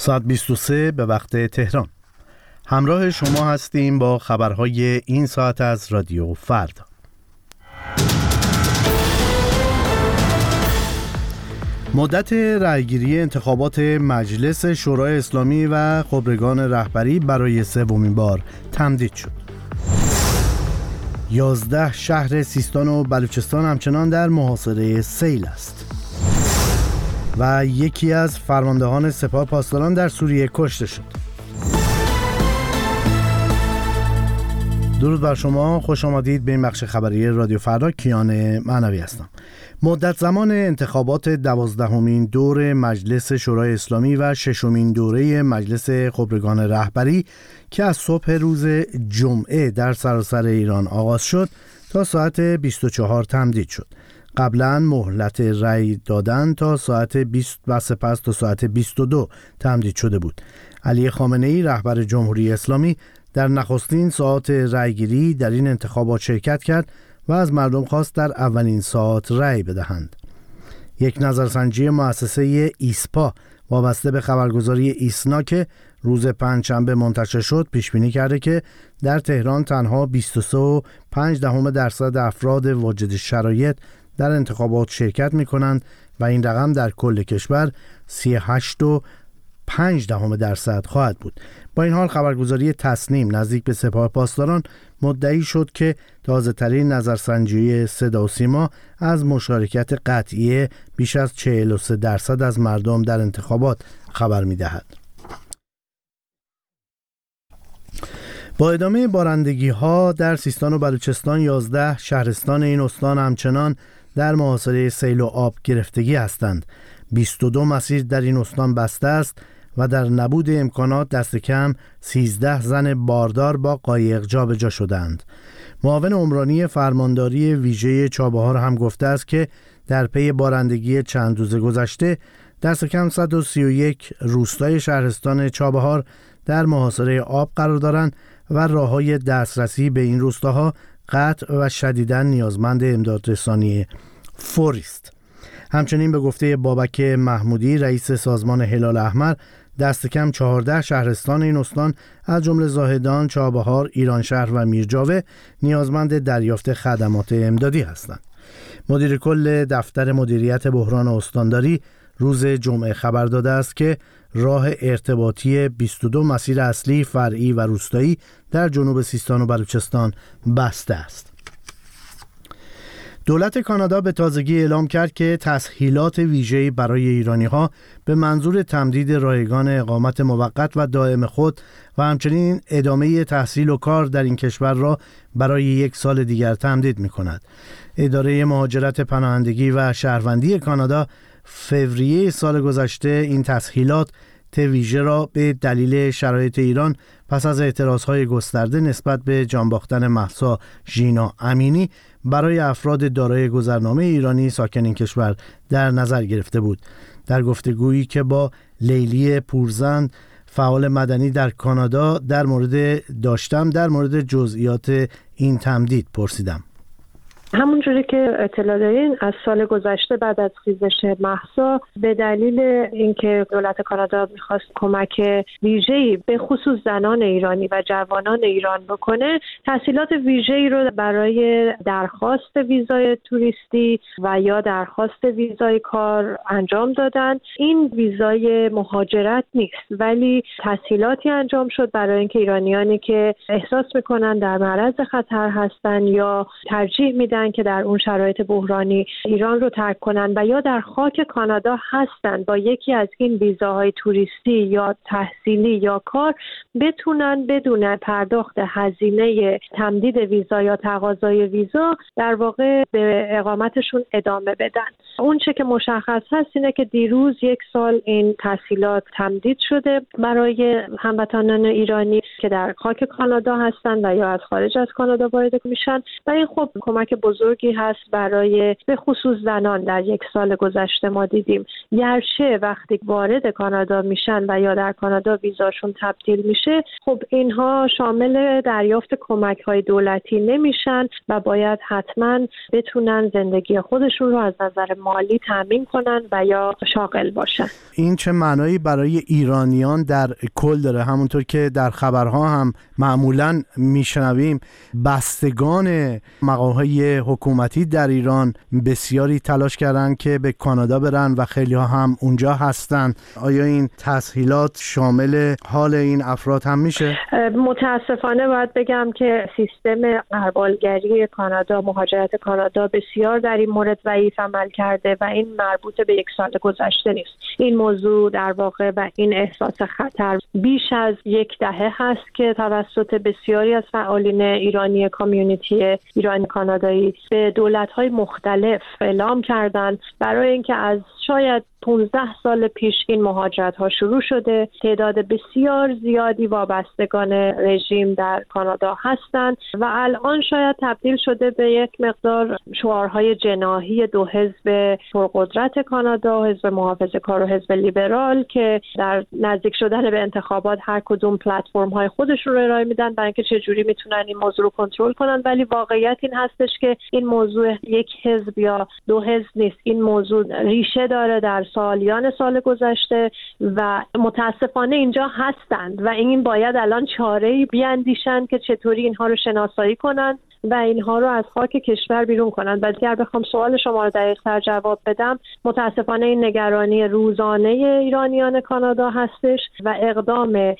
ساعت 23 به وقت تهران همراه شما هستیم با خبرهای این ساعت از رادیو فردا مدت رأیگیری انتخابات مجلس شورای اسلامی و خبرگان رهبری برای سومین بار تمدید شد. یازده شهر سیستان و بلوچستان همچنان در محاصره سیل است. و یکی از فرماندهان سپاه پاسداران در سوریه کشته شد. درود بر شما. خوش آمدید. به این بخش خبری رادیو فردا کیان معنوی هستم. مدت زمان انتخابات دوازدهمین دور مجلس شورای اسلامی و ششمین دوره مجلس خبرگان رهبری که از صبح روز جمعه در سراسر ایران آغاز شد تا ساعت 24 تمدید شد. قبلا مهلت رأی دادن تا ساعت 20 و سپس تا ساعت 22 تمدید شده بود. علی خامنه ای رهبر جمهوری اسلامی در نخستین ساعت رأیگیری در این انتخابات شرکت کرد و از مردم خواست در اولین ساعت رأی بدهند. یک نظرسنجی مؤسسه ایسپا وابسته به خبرگزاری ایسنا که روز پنجشنبه منتشر شد. پیش بینی کرده که در تهران تنها 23.5 دهم درصد افراد واجد شرایط در انتخابات شرکت می کنند و این رقم در کل کشور 38 و 5 دهم درصد خواهد بود با این حال خبرگزاری تصنیم نزدیک به سپاه پاسداران مدعی شد که تازه ترین نظرسنجی صدا و سیما از مشارکت قطعی بیش از 43 درصد از مردم در انتخابات خبر می دهد. با ادامه بارندگی ها در سیستان و بلوچستان 11 شهرستان این استان همچنان در محاصره سیل و آب گرفتگی هستند. 22 مسیر در این استان بسته است و در نبود امکانات دست کم 13 زن باردار با قایق جابجا شدند. معاون عمرانی فرمانداری ویژه چابهار هم گفته است که در پی بارندگی چند روز گذشته دست کم 131 روستای شهرستان چابهار در محاصره آب قرار دارند و راه های دسترسی به این روستاها قطع و شدیدا نیازمند امدادرسانی فوری است همچنین به گفته بابک محمودی رئیس سازمان هلال احمر دست کم 14 شهرستان این استان از جمله زاهدان، چابهار، ایران شهر و میرجاوه نیازمند دریافت خدمات امدادی هستند. مدیر کل دفتر مدیریت بحران استانداری روز جمعه خبر داده است که راه ارتباطی 22 مسیر اصلی فرعی و روستایی در جنوب سیستان و بلوچستان بسته است. دولت کانادا به تازگی اعلام کرد که تسهیلات ویژه‌ای برای ایرانی ها به منظور تمدید رایگان اقامت موقت و دائم خود و همچنین ادامه تحصیل و کار در این کشور را برای یک سال دیگر تمدید می کند. اداره مهاجرت پناهندگی و شهروندی کانادا فوریه سال گذشته این تسهیلات ویژه را به دلیل شرایط ایران پس از اعتراضهای گسترده نسبت به جانباختن محسا ژینا امینی برای افراد دارای گذرنامه ایرانی ساکن این کشور در نظر گرفته بود. در گفتگویی که با لیلی پورزند فعال مدنی در کانادا در مورد داشتم در مورد جزئیات این تمدید پرسیدم. همونجوری که اطلاع دارین از سال گذشته بعد از خیزش محسا به دلیل اینکه دولت کانادا می‌خواست کمک ویژه‌ای به خصوص زنان ایرانی و جوانان ایران بکنه تحصیلات ویژه‌ای رو برای درخواست ویزای توریستی و یا درخواست ویزای کار انجام دادن. این ویزای مهاجرت نیست ولی تحصیلاتی انجام شد برای اینکه ایرانیانی که احساس می‌کنن در معرض خطر هستن یا ترجیح میدن که در اون شرایط بحرانی ایران رو ترک کنن و یا در خاک کانادا هستند با یکی از این ویزاهای توریستی یا تحصیلی یا کار بتونن بدون پرداخت هزینه تمدید ویزا یا تقاضای ویزا در واقع به اقامتشون ادامه بدن. اون چه که مشخص هست اینه که دیروز یک سال این تحصیلات تمدید شده برای هموطنان ایرانی که در خاک کانادا هستند و یا از خارج از کانادا وارد میشن. و این خب کمک بزرگی هست برای به خصوص زنان در یک سال گذشته ما دیدیم. گرچه وقتی وارد کانادا میشن و یا در کانادا ویزاشون تبدیل میشه خب اینها شامل دریافت کمک های دولتی نمیشن و باید حتما بتونن زندگی خودشون رو از نظر مالی تامین کنن و یا شاغل باشن. این چه معنایی برای ایرانیان در کل داره؟ همونطور که در خبرها هم معمولا میشنویم بستگان مقاهای حکومتی در ایران بسیاری تلاش کردن که به کانادا برن و خیلی ها هم اونجا هستن. آیا این تسهیلات شامل حال این افراد هم میشه؟ متاسفانه باید بگم که سیستم قربالگری کانادا مهاجرت کانادا بسیار در این مورد ضعیف عمل کرده. و این مربوط به یک سال گذشته نیست. این موضوع در واقع و این احساس خطر بیش از یک دهه هست که توسط بسیاری از فعالین ایرانی کامیونیتی ایرانی کانادایی به دولت های مختلف اعلام کردند. برای اینکه از شاید 15 سال پیش این مهاجرت ها شروع شده. تعداد بسیار زیادی وابستگان رژیم در کانادا هستند و الان شاید تبدیل شده به یک مقدار شعارهای جناهی دو حزب پرقدرت کانادا حزب محافظ کار و حزب لیبرال که در نزدیک شدن به انتخابات هر کدوم پلتفرم های خودشون رو ارائه میدن برای اینکه چجوری می‌تونن این موضوع رو کنترل کنن. ولی واقعیت این هستش که این موضوع یک حزب یا دو حزب نیست. این موضوع ریشه داره در سالیان سال گذشته و متاسفانه اینجا هستند و این باید الان چاره بیاندیشند که چطوری اینها رو شناسایی کنند. و اینها رو از خاک کشور بیرون کنند. و اگر بخوام سوال شما رو دقیق جواب بدم متاسفانه این نگرانی روزانه ایرانیان کانادا هستش و اقدام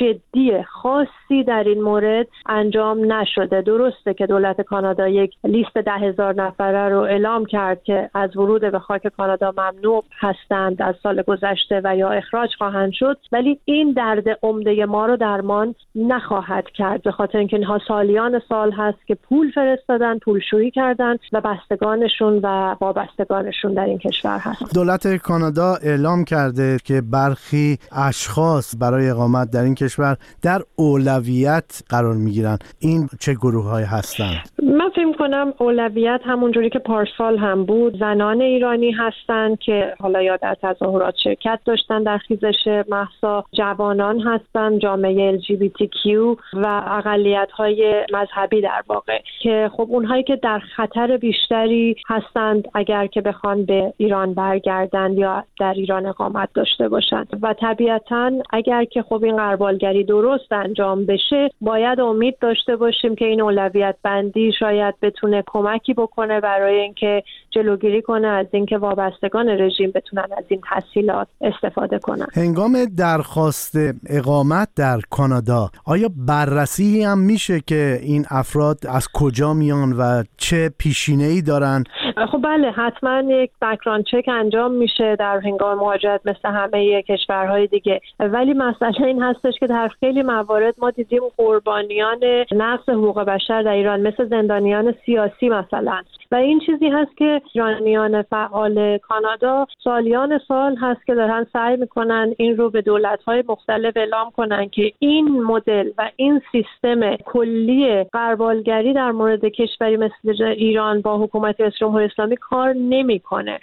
جدی خاصی در این مورد انجام نشده. درسته که دولت کانادا یک لیست ده هزار نفره رو اعلام کرد که از ورود به خاک کانادا ممنوع هستند از سال گذشته و یا اخراج خواهند شد. ولی این درد عمده ما رو درمان نخواهد کرد. به خاطر اینکه اینها سالیان سال هست که پول فرستادن پولشویی کردن و بستگانشون و وابستگانشون در این کشور هست. دولت کانادا اعلام کرده که برخی اشخاص برای اقامت در این کشور در اولویت قرار می‌گیرن. این چه گروه های هستند؟ من فکر کنم اولویت همونجوری که پارسال هم بود زنان ایرانی هستند که حالا یا در تظاهرات شرکت داشتن در خیزش محسا جوانان هستند جامعه LGBTQ و اقلیت های مذهبی در واقع. که خب اونهایی که در خطر بیشتری هستند اگر که بخوان به ایران برگردند یا در ایران اقامت داشته باشند. و طبیعتا اگر که خب این قربالگری درست انجام بشه باید امید داشته باشیم که این اولویت بندی شاید بتونه کمکی بکنه برای اینکه جلوگیری کنه از اینکه وابستگان رژیم بتونن از این تحصیلات استفاده کنن. هنگام درخواست اقامت در کانادا آیا بررسی هم میشه که این افراد از کجا میان و چه پیشینه ای دارن؟ خب بله حتما یک بکران چک انجام میشه در هنگام مهاجرت مثل همه کشورهای دیگه. ولی مسئله این هستش که در خیلی موارد ما دیدیم قربانیان نقض حقوق بشر در ایران مثل زندانیان سیاسی مثلا. و این چیزی هست که ایرانیان فعال کانادا سالیان سال هست که دارن سعی می‌کنن این رو به دولت‌های مختلف اعلام کنن که این مدل و این سیستم کلی قربالگری در مورد کشوری مثل ایران با حکومت جمهوری اسلامی کار نمی‌کنه.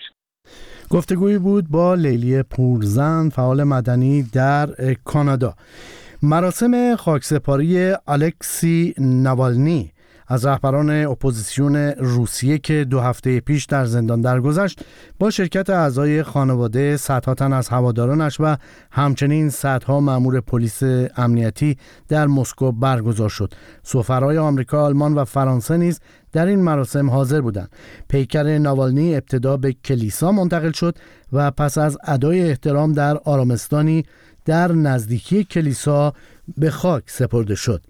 گفتگویی بود با لیلی پورزن فعال مدنی در کانادا. مراسم خاکسپاری الکسی نوالنی از رهبران اپوزیسیون روسیه که دو هفته پیش در زندان درگذشت با شرکت اعضای خانواده صدها تن از هوادارانش و همچنین صدها مامور پلیس امنیتی در مسکو برگزار شد. سفرای آمریکا آلمان و فرانسه نیز در این مراسم حاضر بودند. پیکر ناوالنی ابتدا به کلیسا منتقل شد و پس از ادای احترام در آرامستانی در نزدیکی کلیسا به خاک سپرده شد.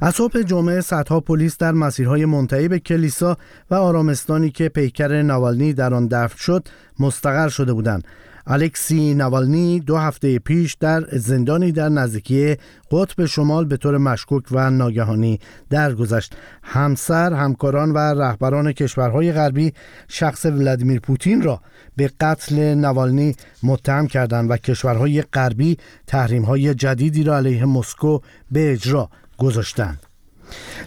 از صبح جمعه صدها پلیس در مسیرهای منتهی به کلیسا و آرامستانی که پیکر نوالنی در آن دفن شد مستقر شده بودند. الکسی نوالنی دو هفته پیش در زندانی در نزدیکی قطب شمال به طور مشکوک و ناگهانی درگذشت. همسر همکاران و رهبران کشورهای غربی شخص ولادیمیر پوتین را به قتل نوالنی متهم کردند و کشورهای غربی تحریم‌های جدیدی را علیه مسکو به اجرا گذاشتند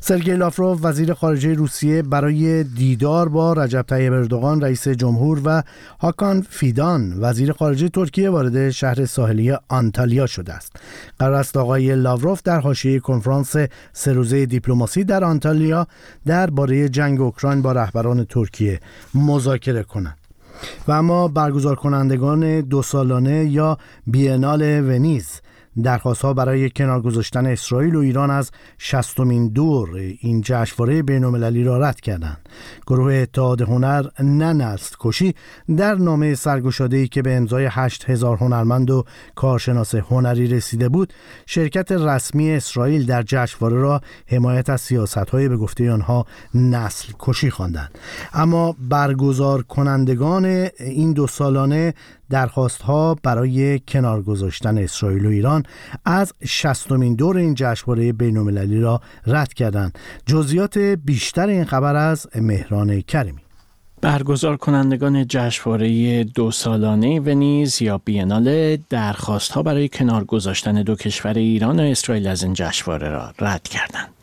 سرگئی لافروف وزیر خارجه روسیه برای دیدار با رجب طیب اردوغان رئیس جمهور و هاکان فیدان وزیر خارجه ترکیه وارد شهر ساحلی آنتالیا شده است. قرار است آقای لاوروف در حاشیه کنفرانس سه روزه دیپلماسی در آنتالیا درباره جنگ اوکراین با رهبران ترکیه مذاکره کنند و اما برگزار کنندگان دو سالانه یا بینال ونیز درخواست ها برای کنار گذاشتن اسرائیل و ایران از شستمین دور این جشنواره بین را رد کردند. گروه اتحاد هنر نه کشی در نامه سرگشاده ای که به امضای 8000 هنرمند و کارشناس هنری رسیده بود شرکت رسمی اسرائیل در جشنواره را حمایت از سیاست های به گفته آنها نسل کشی خواندند اما برگزار کنندگان این دو سالانه درخواست ها برای کنار گذاشتن اسرائیل و ایران از شستمین دور این جشنواره بین‌المللی را رد کردند جزئیات بیشتر این خبر از مهران کریمی برگزار کنندگان جشنواره دو سالانه ونیز یا بینال درخواست ها برای کنار گذاشتن دو کشور ایران و اسرائیل از این جشنواره را رد کردند.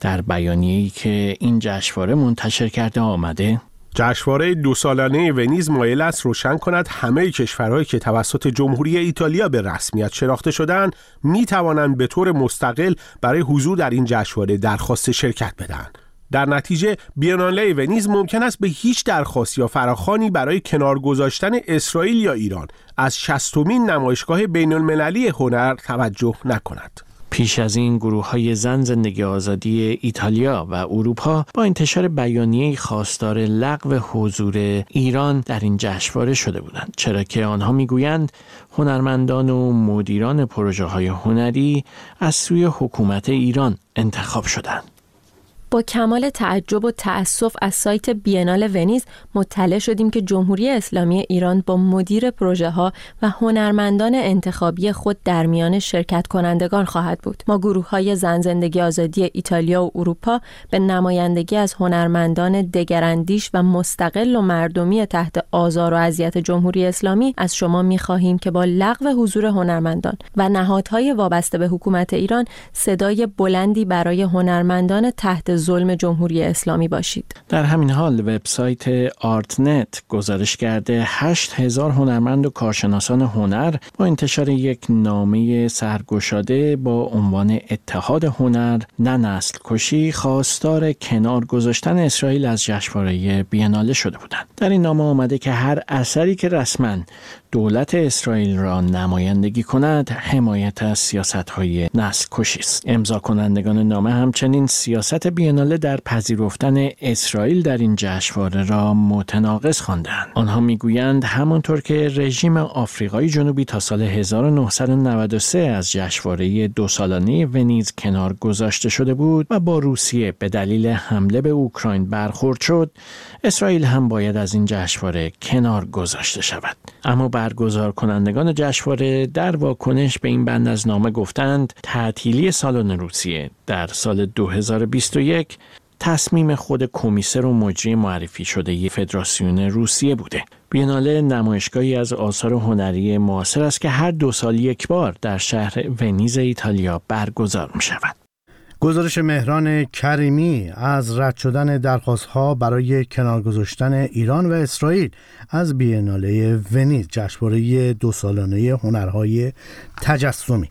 در بیانیه‌ای که این جشنواره منتشر کرده آمده جشنواره دو سالانه ونیز مایل است روشن کند همه کشورهایی که توسط جمهوری ایتالیا به رسمیت شناخته شدند می توانند به طور مستقل برای حضور در این جشنواره درخواست شرکت بدهند. در نتیجه بیاناله ونیز ممکن است به هیچ درخواست یا فراخانی برای کنار گذاشتن اسرائیل یا ایران از شستمین نمایشگاه بین المللی هنر توجه نکند. پیش از این گروه های زن زندگی آزادی ایتالیا و اروپا با انتشار بیانیه خواستار لغو حضور ایران در این جشنواره شده بودند چرا که آنها می‌گویند هنرمندان و مدیران پروژه های هنری از سوی حکومت ایران انتخاب شدند. با کمال تعجب و تأسف از سایت بینال ونیز مطلع شدیم که جمهوری اسلامی ایران با مدیر پروژه ها و هنرمندان انتخابی خود در میان شرکت کنندگان خواهد بود. ما گروه های زن زندگی آزادی ایتالیا و اروپا به نمایندگی از هنرمندان دگراندیش و مستقل و مردمی تحت آزار و اذیت جمهوری اسلامی از شما می خواهیم که با لغو حضور هنرمندان و نهادهای وابسته به حکومت ایران صدای بلندی برای هنرمندان تحت ظلم جمهوری اسلامی باشید. در همین حال وبسایت آرتنت گزارش کرده 8000 هنرمند و کارشناسان هنر با انتشار یک نامه سرگشاده با عنوان اتحاد هنر نه نسل کشی خواستار کنار گذاشتن اسرائیل از جشنواره بیناله شده بودند. در این نامه آمده که هر اثری که رسما دولت اسرائیل را نمایندگی کند حمایت از سیاست های نسل کشی است. امضا کنندگان نامه همچنین سیاست بیناله در پذیرفتن اسرائیل در این جشنواره را متناقض خواندند آنها می‌گویند همانطور که رژیم آفریقای جنوبی تا سال 1993 از جشنواره دو سالانه ونیز کنار گذاشته شده بود و با روسیه به دلیل حمله به اوکراین برخورد شد اسرائیل هم باید از این جشنواره کنار گذاشته شود. اما برگزار کنندگان جشنواره در واکنش به این بند از نامه گفتند تعطیلی سالن روسیه در سال 2021 تصمیم خود کمیسر و مجری معرفی شده ی فدراسیون روسیه بوده. بیناله نمایشگاهی از آثار هنری معاصر است که هر دو سال یک بار در شهر ونیز ایتالیا برگزار می شود. گزارش مهران کریمی از رد شدن درخواست ها برای کنار گذاشتن ایران و اسرائیل از بیناله ونیز جشنواره دو سالانه هنرهای تجسمی.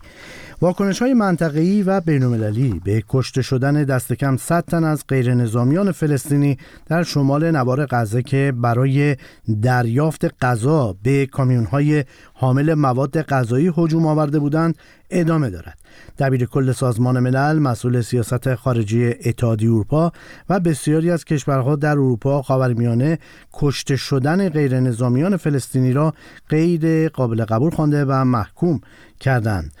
واکنش های منطقه‌ای و بین‌المللی به کشته شدن دست کم 100 تن از غیر نظامیان فلسطینی در شمال نوار غزه که برای دریافت غذا به کامیون های حامل مواد غذایی هجوم آورده بودند ادامه دارد. دبیر کل سازمان ملل مسئول سیاست خارجی اتحادیه اروپا و بسیاری از کشورها در اروپا خاورمیانه کشته شدن غیر نظامیان فلسطینی را غیر قابل قبول خوانده و محکوم کردند.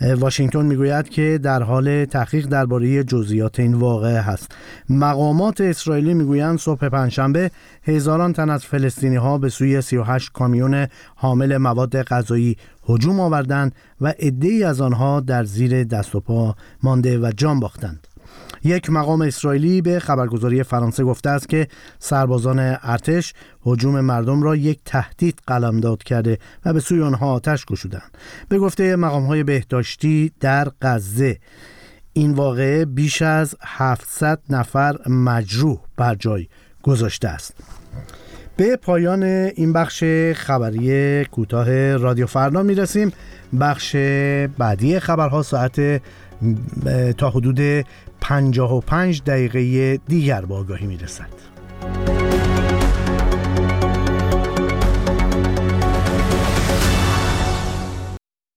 واشنگتن می‌گوید که در حال تحقیق درباره جزئیات این واقعه هست. مقامات اسرائیلی می‌گویند صبح پنجشنبه هزاران تن از فلسطینی ها به سوی 38 کامیون حامل مواد غذایی هجوم آوردند و عده‌ای از آنها در زیر دست و پا مانده و جان باختند. یک مقام اسرائیلی به خبرگزاری فرانسه گفته است که سربازان ارتش هجوم مردم را یک تهدید قلمداد کرده و به سوی آنها آتش گشودند. به گفته مقام های بهداشتی در غزه این واقعه بیش از 700 نفر مجروح بر جای گذاشته است. به پایان این بخش خبری کوتاه رادیو فردا می‌رسیم. بخش بعدی خبرها ساعت تا حدود 55 دقیقه دیگر با آگاهی می‌رسد.